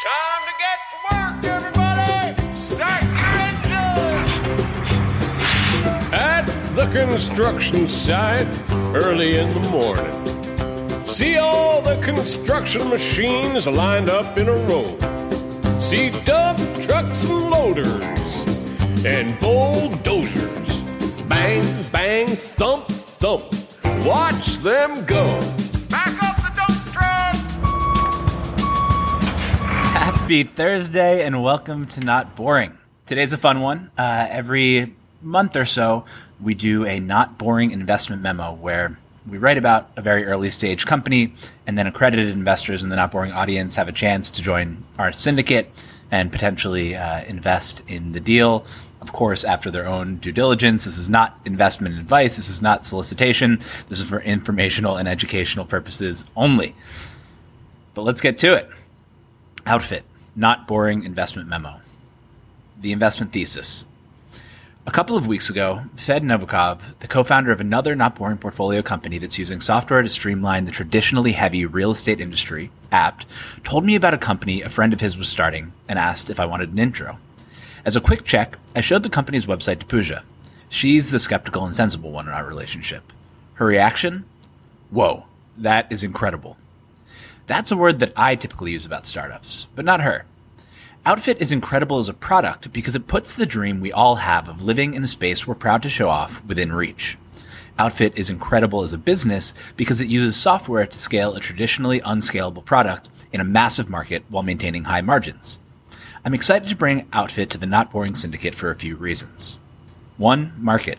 Time to get to work, everybody! Start your engines! At the construction site, early in the morning. See all the construction machines lined up in a row. See dump trucks and loaders and bulldozers. Bang, bang, thump, thump. Watch them go. Happy Thursday and welcome to Not Boring. Today's a fun one. Uh, every month or so, we do a not boring investment memo where we write about a very early stage company and then accredited investors in the Not Boring audience have a chance to join our syndicate and potentially uh, invest in the deal. Of course, after their own due diligence. This is not investment advice. This is not solicitation. This is for informational and educational purposes only. But let's get to it. Outfit, not boring investment memo. The investment thesis. A couple of weeks ago, Fed Novikov, the co founder of another not boring portfolio company that's using software to streamline the traditionally heavy real estate industry, Apt, told me about a company a friend of his was starting and asked if I wanted an intro. As a quick check, I showed the company's website to Pooja. She's the skeptical and sensible one in our relationship. Her reaction? Whoa, that is incredible. That's a word that I typically use about startups, but not her. Outfit is incredible as a product because it puts the dream we all have of living in a space we're proud to show off within reach. Outfit is incredible as a business because it uses software to scale a traditionally unscalable product in a massive market while maintaining high margins. I'm excited to bring Outfit to the Not Boring Syndicate for a few reasons. One, market.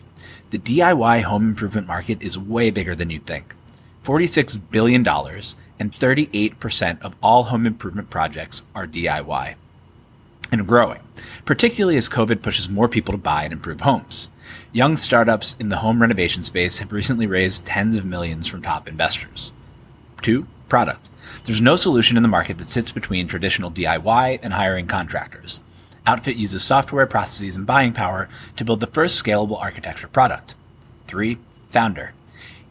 The DIY home improvement market is way bigger than you'd think. $46 billion and 38% of all home improvement projects are DIY and growing, particularly as COVID pushes more people to buy and improve homes. Young startups in the home renovation space have recently raised tens of millions from top investors. Two, product. There's no solution in the market that sits between traditional DIY and hiring contractors. Outfit uses software processes and buying power to build the first scalable architecture product. Three, founder.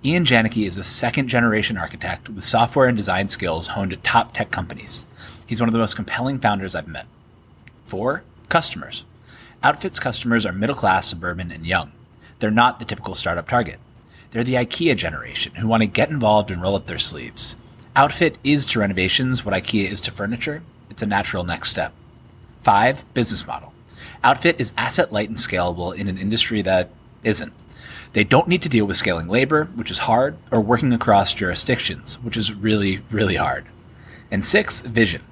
Ian Janicki is a second generation architect with software and design skills honed at top tech companies. He's one of the most compelling founders I've met. Four, customers. Outfit's customers are middle class, suburban, and young. They're not the typical startup target. They're the IKEA generation who want to get involved and roll up their sleeves. Outfit is to renovations what IKEA is to furniture. It's a natural next step. Five, business model. Outfit is asset light and scalable in an industry that isn't. They don't need to deal with scaling labor, which is hard, or working across jurisdictions, which is really, really hard. And six, vision.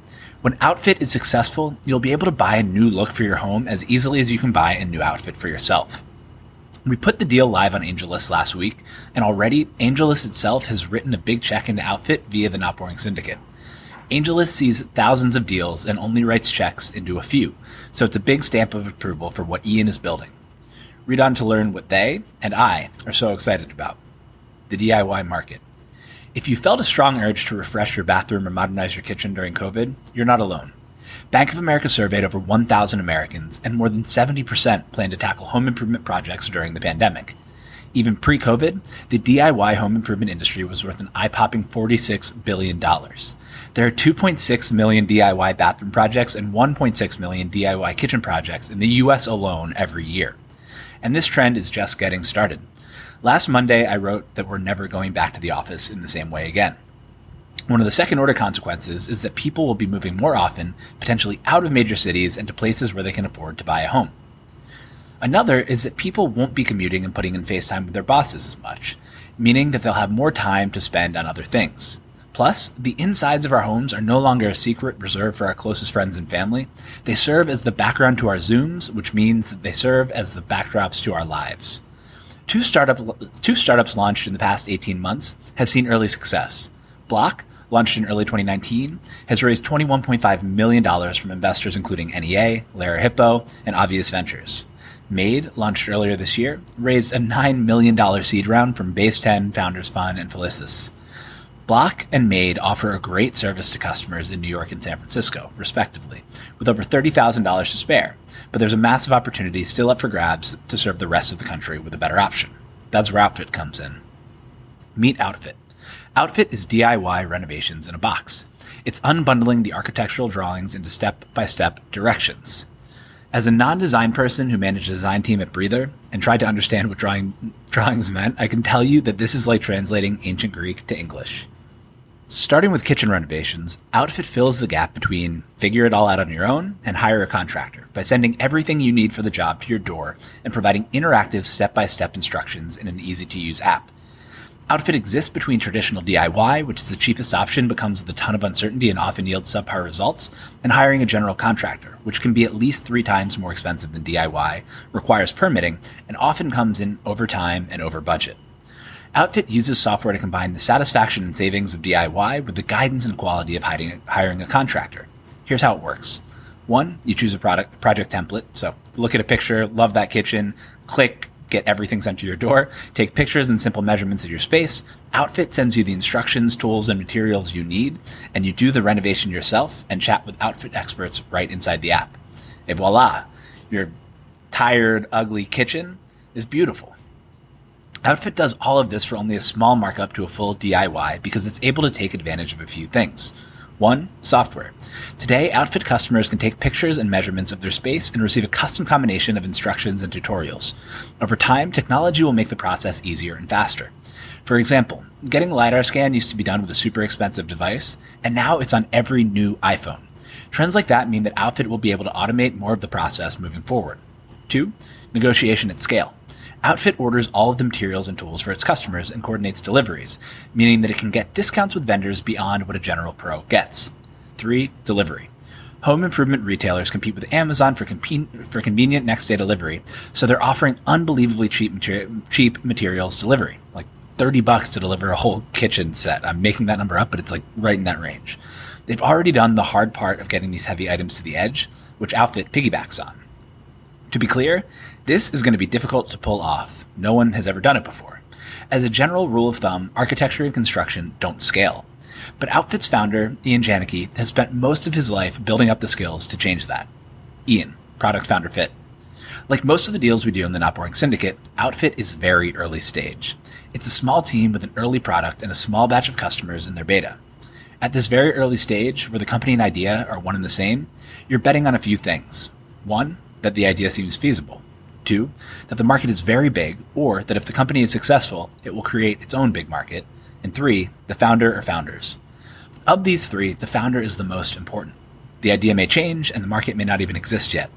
When Outfit is successful, you'll be able to buy a new look for your home as easily as you can buy a new outfit for yourself. We put the deal live on AngelList last week, and already AngelList itself has written a big check into Outfit via the Not Boring Syndicate. AngelList sees thousands of deals and only writes checks into a few, so it's a big stamp of approval for what Ian is building. Read on to learn what they and I are so excited about the DIY market. If you felt a strong urge to refresh your bathroom or modernize your kitchen during COVID, you're not alone. Bank of America surveyed over 1,000 Americans, and more than 70% plan to tackle home improvement projects during the pandemic. Even pre COVID, the DIY home improvement industry was worth an eye popping $46 billion. There are 2.6 million DIY bathroom projects and 1.6 million DIY kitchen projects in the US alone every year. And this trend is just getting started. Last Monday, I wrote that we're never going back to the office in the same way again. One of the second order consequences is that people will be moving more often, potentially out of major cities and to places where they can afford to buy a home. Another is that people won't be commuting and putting in FaceTime with their bosses as much, meaning that they'll have more time to spend on other things. Plus, the insides of our homes are no longer a secret reserved for our closest friends and family. They serve as the background to our Zooms, which means that they serve as the backdrops to our lives. Two, startup, two startups launched in the past 18 months have seen early success. Block, launched in early 2019, has raised $21.5 million from investors including NEA, Lerer Hippeau, and Obvious Ventures. Made, launched earlier this year, raised a $9 million seed round from Base 10, Founders Fund, and Felicis. Block and Made offer a great service to customers in New York and San Francisco, respectively, with over $30,000 to spare. But there's a massive opportunity still up for grabs to serve the rest of the country with a better option. That's where Outfit comes in. Meet Outfit. Outfit is DIY renovations in a box. It's unbundling the architectural drawings into step by step directions. As a non design person who managed a design team at Breather and tried to understand what drawing, drawings meant, I can tell you that this is like translating ancient Greek to English. Starting with kitchen renovations, Outfit fills the gap between figure it all out on your own and hire a contractor by sending everything you need for the job to your door and providing interactive step by step instructions in an easy to use app. Outfit exists between traditional DIY, which is the cheapest option but comes with a ton of uncertainty and often yields subpar results, and hiring a general contractor, which can be at least three times more expensive than DIY, requires permitting, and often comes in over time and over budget. Outfit uses software to combine the satisfaction and savings of DIY with the guidance and quality of hiring a contractor. Here's how it works. One, you choose a product project template. So look at a picture, love that kitchen, click, get everything sent to your door, take pictures and simple measurements of your space. Outfit sends you the instructions, tools, and materials you need, and you do the renovation yourself and chat with Outfit experts right inside the app. Et voila, your tired, ugly kitchen is beautiful. Outfit does all of this for only a small markup to a full DIY because it's able to take advantage of a few things. One, software. Today, Outfit customers can take pictures and measurements of their space and receive a custom combination of instructions and tutorials. Over time, technology will make the process easier and faster. For example, getting a LiDAR scan used to be done with a super expensive device, and now it's on every new iPhone. Trends like that mean that Outfit will be able to automate more of the process moving forward. Two, negotiation at scale. Outfit orders all of the materials and tools for its customers and coordinates deliveries, meaning that it can get discounts with vendors beyond what a general pro gets. 3. Delivery. Home improvement retailers compete with Amazon for, comp- for convenient next day delivery, so they're offering unbelievably cheap, materi- cheap materials delivery, like 30 bucks to deliver a whole kitchen set. I'm making that number up, but it's like right in that range. They've already done the hard part of getting these heavy items to the edge, which Outfit piggybacks on. To be clear, this is going to be difficult to pull off. No one has ever done it before. As a general rule of thumb, architecture and construction don't scale. But Outfit's founder, Ian Janicki, has spent most of his life building up the skills to change that. Ian, product founder fit. Like most of the deals we do in the Not Boring Syndicate, Outfit is very early stage. It's a small team with an early product and a small batch of customers in their beta. At this very early stage, where the company and idea are one and the same, you're betting on a few things. One, that the idea seems feasible. Two, that the market is very big, or that if the company is successful, it will create its own big market. And three, the founder or founders. Of these three, the founder is the most important. The idea may change, and the market may not even exist yet.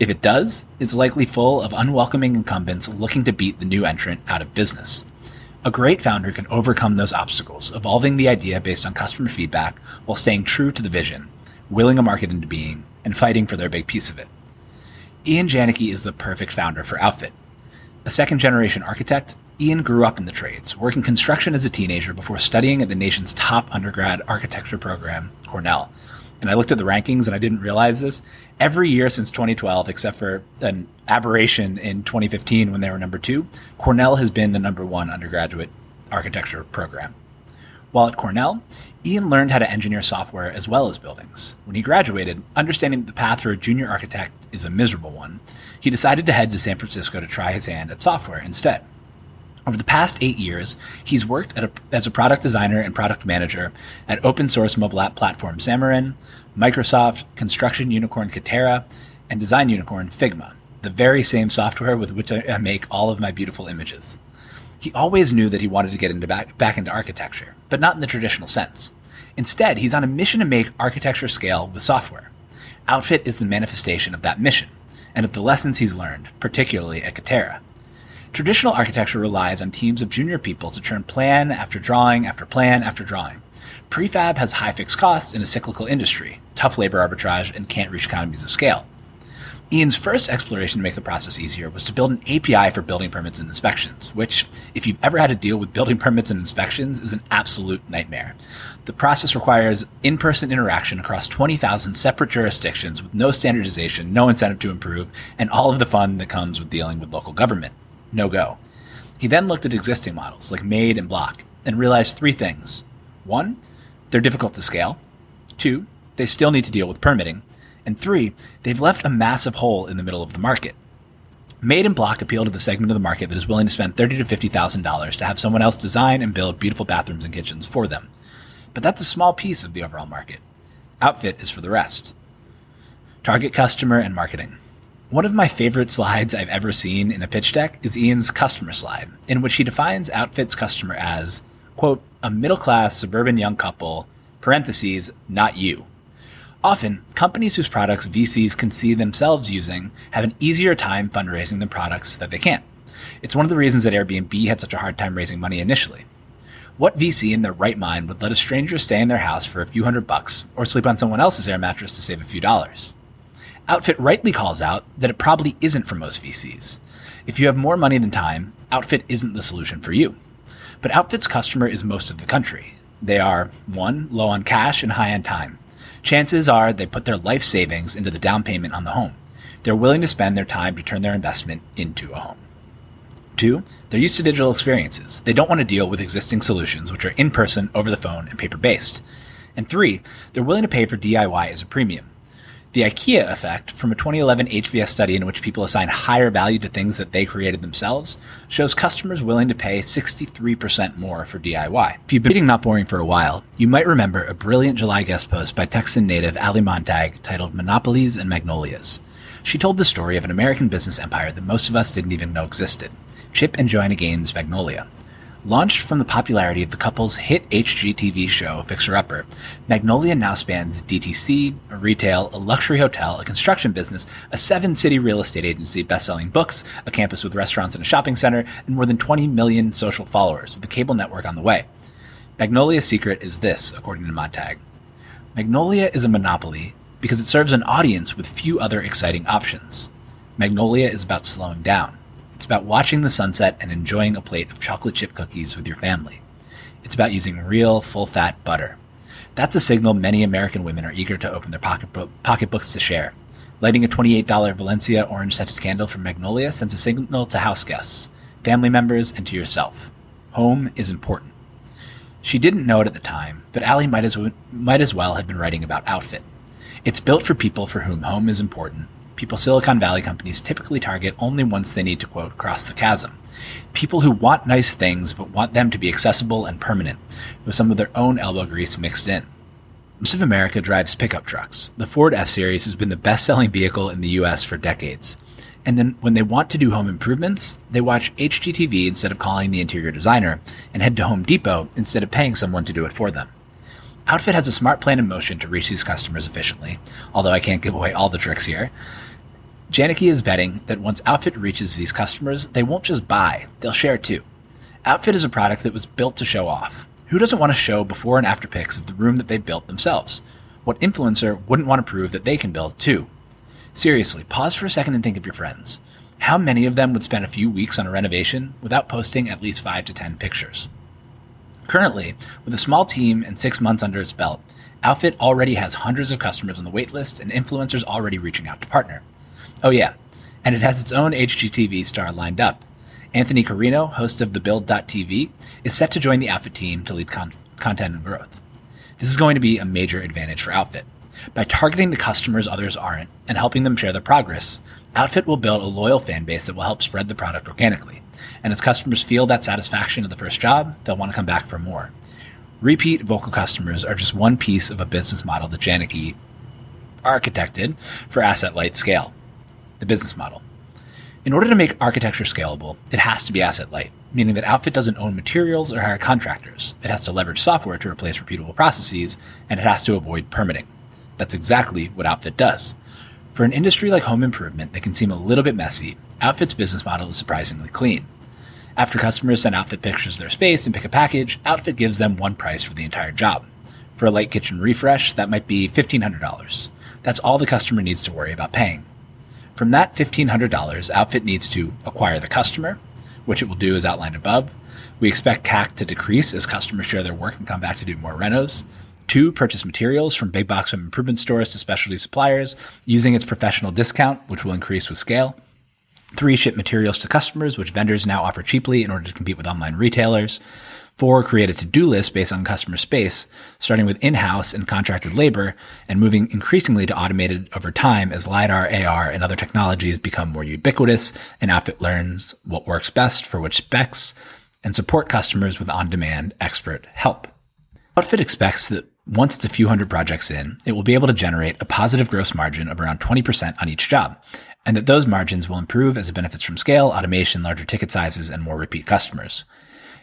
If it does, it's likely full of unwelcoming incumbents looking to beat the new entrant out of business. A great founder can overcome those obstacles, evolving the idea based on customer feedback while staying true to the vision, willing a market into being, and fighting for their big piece of it. Ian Janicki is the perfect founder for Outfit. A second generation architect, Ian grew up in the trades, working construction as a teenager before studying at the nation's top undergrad architecture program, Cornell. And I looked at the rankings and I didn't realize this. Every year since 2012, except for an aberration in 2015 when they were number two, Cornell has been the number one undergraduate architecture program. While at Cornell, Ian learned how to engineer software as well as buildings. When he graduated, understanding that the path for a junior architect is a miserable one, he decided to head to San Francisco to try his hand at software instead. Over the past eight years, he's worked a, as a product designer and product manager at open source mobile app platform Xamarin, Microsoft, construction unicorn Katerra, and design unicorn Figma, the very same software with which I make all of my beautiful images. He always knew that he wanted to get into back, back into architecture, but not in the traditional sense. Instead, he's on a mission to make architecture scale with software. Outfit is the manifestation of that mission, and of the lessons he's learned, particularly at Katerra. Traditional architecture relies on teams of junior people to turn plan after drawing after plan after drawing. Prefab has high fixed costs in a cyclical industry, tough labor arbitrage, and can't reach economies of scale. Ian's first exploration to make the process easier was to build an API for building permits and inspections, which, if you've ever had to deal with building permits and inspections, is an absolute nightmare. The process requires in person interaction across 20,000 separate jurisdictions with no standardization, no incentive to improve, and all of the fun that comes with dealing with local government. No go. He then looked at existing models like Made and Block and realized three things. One, they're difficult to scale. Two, they still need to deal with permitting. And three, they've left a massive hole in the middle of the market. Made in Block appeal to the segment of the market that is willing to spend thirty to fifty thousand dollars to have someone else design and build beautiful bathrooms and kitchens for them. But that's a small piece of the overall market. Outfit is for the rest. Target customer and marketing. One of my favorite slides I've ever seen in a pitch deck is Ian's customer slide, in which he defines Outfit's customer as, quote, a middle class suburban young couple, parentheses, not you, Often, companies whose products VCs can see themselves using have an easier time fundraising than products that they can't. It's one of the reasons that Airbnb had such a hard time raising money initially. What VC in their right mind would let a stranger stay in their house for a few hundred bucks or sleep on someone else's air mattress to save a few dollars? Outfit rightly calls out that it probably isn't for most VCs. If you have more money than time, Outfit isn't the solution for you. But Outfit's customer is most of the country. They are, one, low on cash and high on time chances are they put their life savings into the down payment on the home. They're willing to spend their time to turn their investment into a home. Two, they're used to digital experiences. They don't want to deal with existing solutions, which are in person, over the phone, and paper based. And three, they're willing to pay for DIY as a premium. The IKEA effect from a 2011 HBS study in which people assign higher value to things that they created themselves shows customers willing to pay 63% more for DIY. If you've been reading Not Boring for a while, you might remember a brilliant July guest post by Texan native Ali Montag titled Monopolies and Magnolias. She told the story of an American business empire that most of us didn't even know existed Chip and Joanna Gaines' Magnolia. Launched from the popularity of the couple's hit HGTV show Fixer Upper, Magnolia now spans DTC, a retail, a luxury hotel, a construction business, a seven city real estate agency, best selling books, a campus with restaurants and a shopping center, and more than 20 million social followers, with a cable network on the way. Magnolia's secret is this, according to Montag. Magnolia is a monopoly because it serves an audience with few other exciting options. Magnolia is about slowing down. It's about watching the sunset and enjoying a plate of chocolate chip cookies with your family. It's about using real, full fat butter. That's a signal many American women are eager to open their pocketbook, pocketbooks to share. Lighting a $28 Valencia orange scented candle from Magnolia sends a signal to house guests, family members, and to yourself. Home is important. She didn't know it at the time, but Ali might as, w- might as well have been writing about Outfit. It's built for people for whom home is important people Silicon Valley companies typically target only once they need to, quote, cross the chasm. People who want nice things but want them to be accessible and permanent, with some of their own elbow grease mixed in. Most of America drives pickup trucks. The Ford F Series has been the best selling vehicle in the US for decades. And then when they want to do home improvements, they watch HGTV instead of calling the interior designer and head to Home Depot instead of paying someone to do it for them. Outfit has a smart plan in motion to reach these customers efficiently, although I can't give away all the tricks here. Janicki is betting that once Outfit reaches these customers, they won't just buy, they'll share too. Outfit is a product that was built to show off. Who doesn't want to show before and after pics of the room that they built themselves? What influencer wouldn't want to prove that they can build too? Seriously, pause for a second and think of your friends. How many of them would spend a few weeks on a renovation without posting at least 5 to 10 pictures? Currently, with a small team and six months under its belt, Outfit already has hundreds of customers on the waitlist and influencers already reaching out to partner. Oh, yeah. And it has its own HGTV star lined up. Anthony Carrino, host of the Build.tv, is set to join the Outfit team to lead con- content and growth. This is going to be a major advantage for Outfit. By targeting the customers others aren't and helping them share their progress, Outfit will build a loyal fan base that will help spread the product organically. And as customers feel that satisfaction of the first job, they'll want to come back for more. Repeat vocal customers are just one piece of a business model that Janicki architected for asset light scale the business model. In order to make architecture scalable, it has to be asset light, meaning that Outfit doesn't own materials or hire contractors. It has to leverage software to replace repeatable processes, and it has to avoid permitting. That's exactly what Outfit does. For an industry like home improvement that can seem a little bit messy, Outfit's business model is surprisingly clean. After customers send Outfit pictures of their space and pick a package, Outfit gives them one price for the entire job. For a light kitchen refresh, that might be $1,500. That's all the customer needs to worry about paying. From that $1,500, Outfit needs to acquire the customer, which it will do as outlined above. We expect CAC to decrease as customers share their work and come back to do more renos. Two, purchase materials from big box home improvement stores to specialty suppliers using its professional discount, which will increase with scale. Three, ship materials to customers, which vendors now offer cheaply in order to compete with online retailers. Four, create a to-do list based on customer space, starting with in-house and contracted labor and moving increasingly to automated over time as LiDAR, AR, and other technologies become more ubiquitous and Outfit learns what works best for which specs and support customers with on-demand expert help. Outfit expects that once it's a few hundred projects in, it will be able to generate a positive gross margin of around 20% on each job, and that those margins will improve as it benefits from scale, automation, larger ticket sizes, and more repeat customers.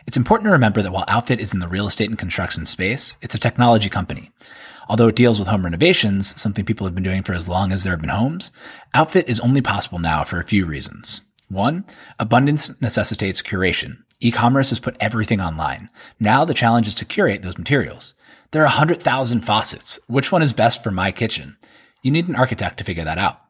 It's important to remember that while Outfit is in the real estate and construction space, it's a technology company. Although it deals with home renovations, something people have been doing for as long as there have been homes, Outfit is only possible now for a few reasons. One, abundance necessitates curation. E-commerce has put everything online. Now the challenge is to curate those materials. There are 100,000 faucets. Which one is best for my kitchen? You need an architect to figure that out.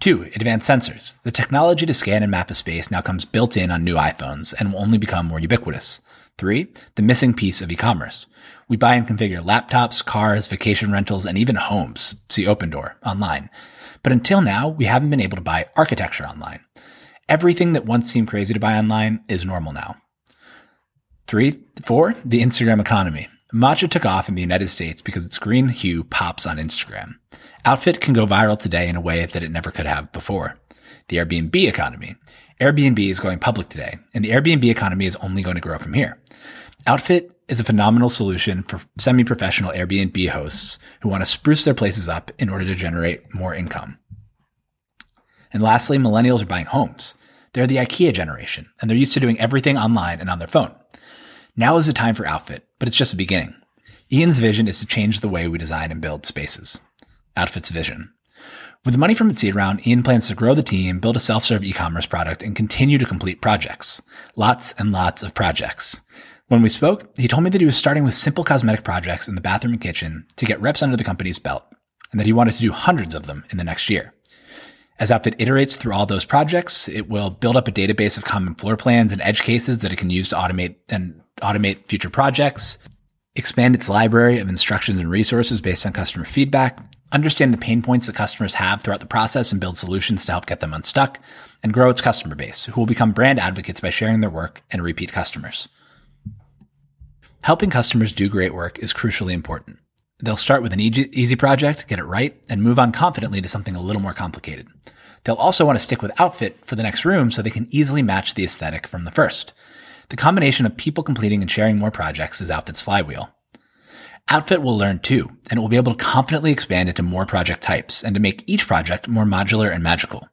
Two, advanced sensors. The technology to scan and map a space now comes built in on new iPhones and will only become more ubiquitous. Three, the missing piece of e-commerce. We buy and configure laptops, cars, vacation rentals, and even homes. See Opendoor online. But until now, we haven't been able to buy architecture online. Everything that once seemed crazy to buy online is normal now. Three, four, the Instagram economy. Matcha took off in the United States because its green hue pops on Instagram. Outfit can go viral today in a way that it never could have before. The Airbnb economy. Airbnb is going public today, and the Airbnb economy is only going to grow from here. Outfit is a phenomenal solution for semi-professional Airbnb hosts who want to spruce their places up in order to generate more income. And lastly, millennials are buying homes. They're the IKEA generation, and they're used to doing everything online and on their phone. Now is the time for Outfit, but it's just the beginning. Ian's vision is to change the way we design and build spaces. Outfit's vision. With the money from its seed round, Ian plans to grow the team, build a self-serve e-commerce product, and continue to complete projects. Lots and lots of projects. When we spoke, he told me that he was starting with simple cosmetic projects in the bathroom and kitchen to get reps under the company's belt, and that he wanted to do hundreds of them in the next year. As Outfit iterates through all those projects, it will build up a database of common floor plans and edge cases that it can use to automate and automate future projects, expand its library of instructions and resources based on customer feedback, understand the pain points that customers have throughout the process and build solutions to help get them unstuck, and grow its customer base, who will become brand advocates by sharing their work and repeat customers. Helping customers do great work is crucially important. They'll start with an easy project, get it right, and move on confidently to something a little more complicated. They'll also want to stick with outfit for the next room so they can easily match the aesthetic from the first. The combination of people completing and sharing more projects is Outfit's flywheel. Outfit will learn too, and it will be able to confidently expand into more project types and to make each project more modular and magical.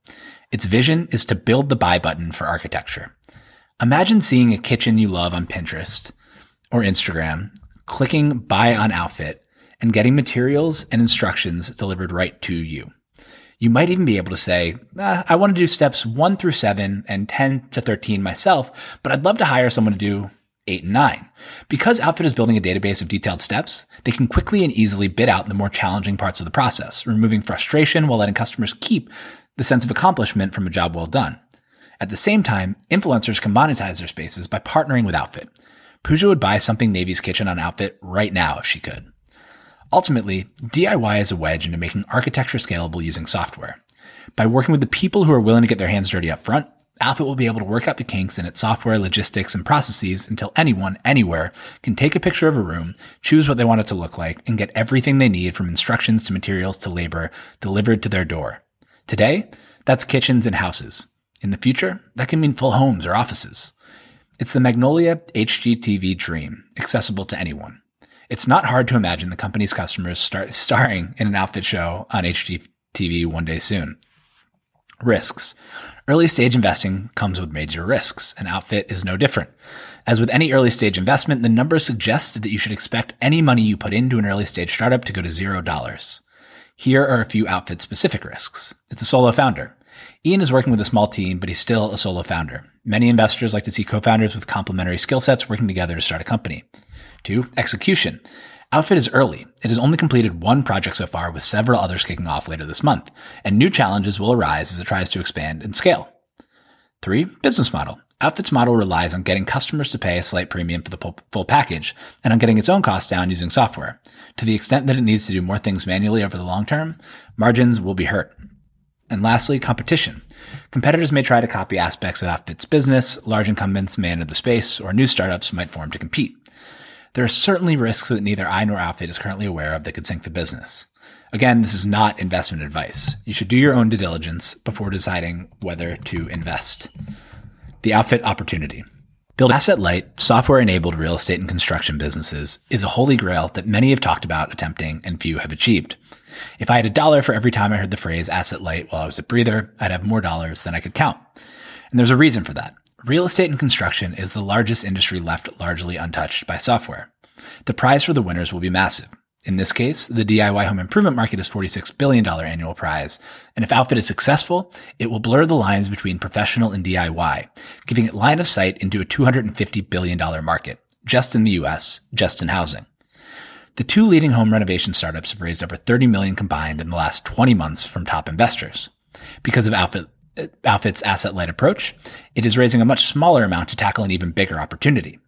Its vision is to build the buy button for architecture. Imagine seeing a kitchen you love on Pinterest or Instagram, clicking buy on Outfit, and getting materials and instructions delivered right to you. You might even be able to say, ah, I want to do steps one through seven and 10 to 13 myself, but I'd love to hire someone to do eight and nine. Because Outfit is building a database of detailed steps, they can quickly and easily bid out the more challenging parts of the process, removing frustration while letting customers keep the sense of accomplishment from a job well done. At the same time, influencers can monetize their spaces by partnering with Outfit. Pooja would buy something Navy's Kitchen on Outfit right now if she could. Ultimately, DIY is a wedge into making architecture scalable using software. By working with the people who are willing to get their hands dirty up front, Outfit will be able to work out the kinks in its software, logistics, and processes until anyone, anywhere, can take a picture of a room, choose what they want it to look like, and get everything they need from instructions to materials to labor delivered to their door. Today, that's kitchens and houses. In the future, that can mean full homes or offices. It's the Magnolia HGTV dream, accessible to anyone. It's not hard to imagine the company's customers start starring in an outfit show on HGTV one day soon. Risks. Early stage investing comes with major risks, and Outfit is no different. As with any early stage investment, the numbers suggest that you should expect any money you put into an early stage startup to go to zero dollars. Here are a few Outfit specific risks. It's a solo founder. Ian is working with a small team, but he's still a solo founder. Many investors like to see co-founders with complementary skill sets working together to start a company. Two, execution. Outfit is early. It has only completed one project so far with several others kicking off later this month, and new challenges will arise as it tries to expand and scale. Three, business model. Outfit's model relies on getting customers to pay a slight premium for the full package and on getting its own costs down using software. To the extent that it needs to do more things manually over the long term, margins will be hurt. And lastly, competition. Competitors may try to copy aspects of Outfit's business, large incumbents may enter the space, or new startups might form to compete. There are certainly risks that neither I nor Outfit is currently aware of that could sink the business. Again, this is not investment advice. You should do your own due diligence before deciding whether to invest. The Outfit opportunity. Build asset light, software enabled real estate and construction businesses is a holy grail that many have talked about attempting and few have achieved. If I had a dollar for every time I heard the phrase asset light while I was a Breather, I'd have more dollars than I could count. And there's a reason for that. Real estate and construction is the largest industry left largely untouched by software. The prize for the winners will be massive. In this case, the DIY home improvement market is $46 billion annual prize. And if Outfit is successful, it will blur the lines between professional and DIY, giving it line of sight into a $250 billion market, just in the US, just in housing. The two leading home renovation startups have raised over 30 million combined in the last 20 months from top investors. Because of Outfit, Outfit's asset light approach, it is raising a much smaller amount to tackle an even bigger opportunity,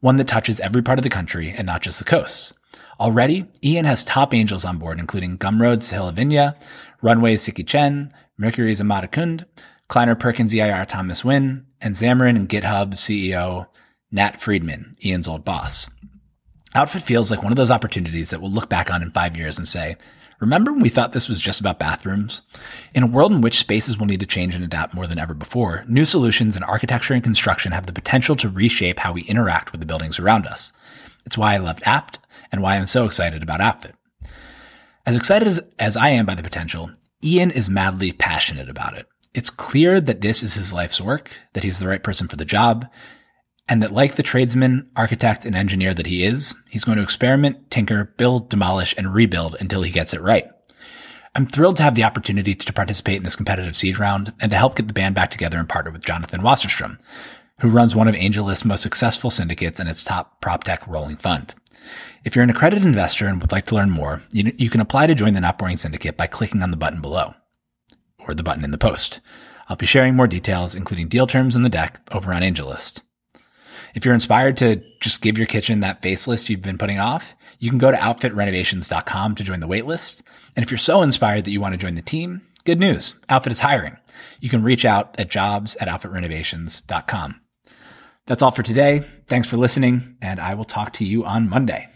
one that touches every part of the country and not just the coasts. Already, Ian has top angels on board, including Gumroad Sahil Lavingia, Runway Siqi Chen, Mercury's Immad Akhund, Kleiner Perkins EIR Thomas Wynn, and Xamarin and GitHub CEO Nat Friedman, Ian's old boss. Outfit feels like one of those opportunities that we'll look back on in five years and say, Remember when we thought this was just about bathrooms? In a world in which spaces will need to change and adapt more than ever before, new solutions in architecture and construction have the potential to reshape how we interact with the buildings around us. It's why I loved Apt and why I'm so excited about Outfit. As excited as, as I am by the potential, Ian is madly passionate about it. It's clear that this is his life's work, that he's the right person for the job, and that like the tradesman, architect, and engineer that he is, he's going to experiment, tinker, build, demolish, and rebuild until he gets it right. I'm thrilled to have the opportunity to participate in this competitive seed round and to help get the band back together and partner with Jonathan Wasserstrum, who runs one of AngelList's most successful syndicates and its top prop tech rolling fund. If you're an accredited investor and would like to learn more, you, you can apply to join the Not Syndicate by clicking on the button below or the button in the post. I'll be sharing more details, including deal terms in the deck over on AngelList. If you're inspired to just give your kitchen that facelift you've been putting off, you can go to outfitrenovations.com to join the waitlist. And if you're so inspired that you want to join the team, good news. Outfit is hiring. You can reach out at jobs at outfitrenovations.com. That's all for today. Thanks for listening, and I will talk to you on Monday.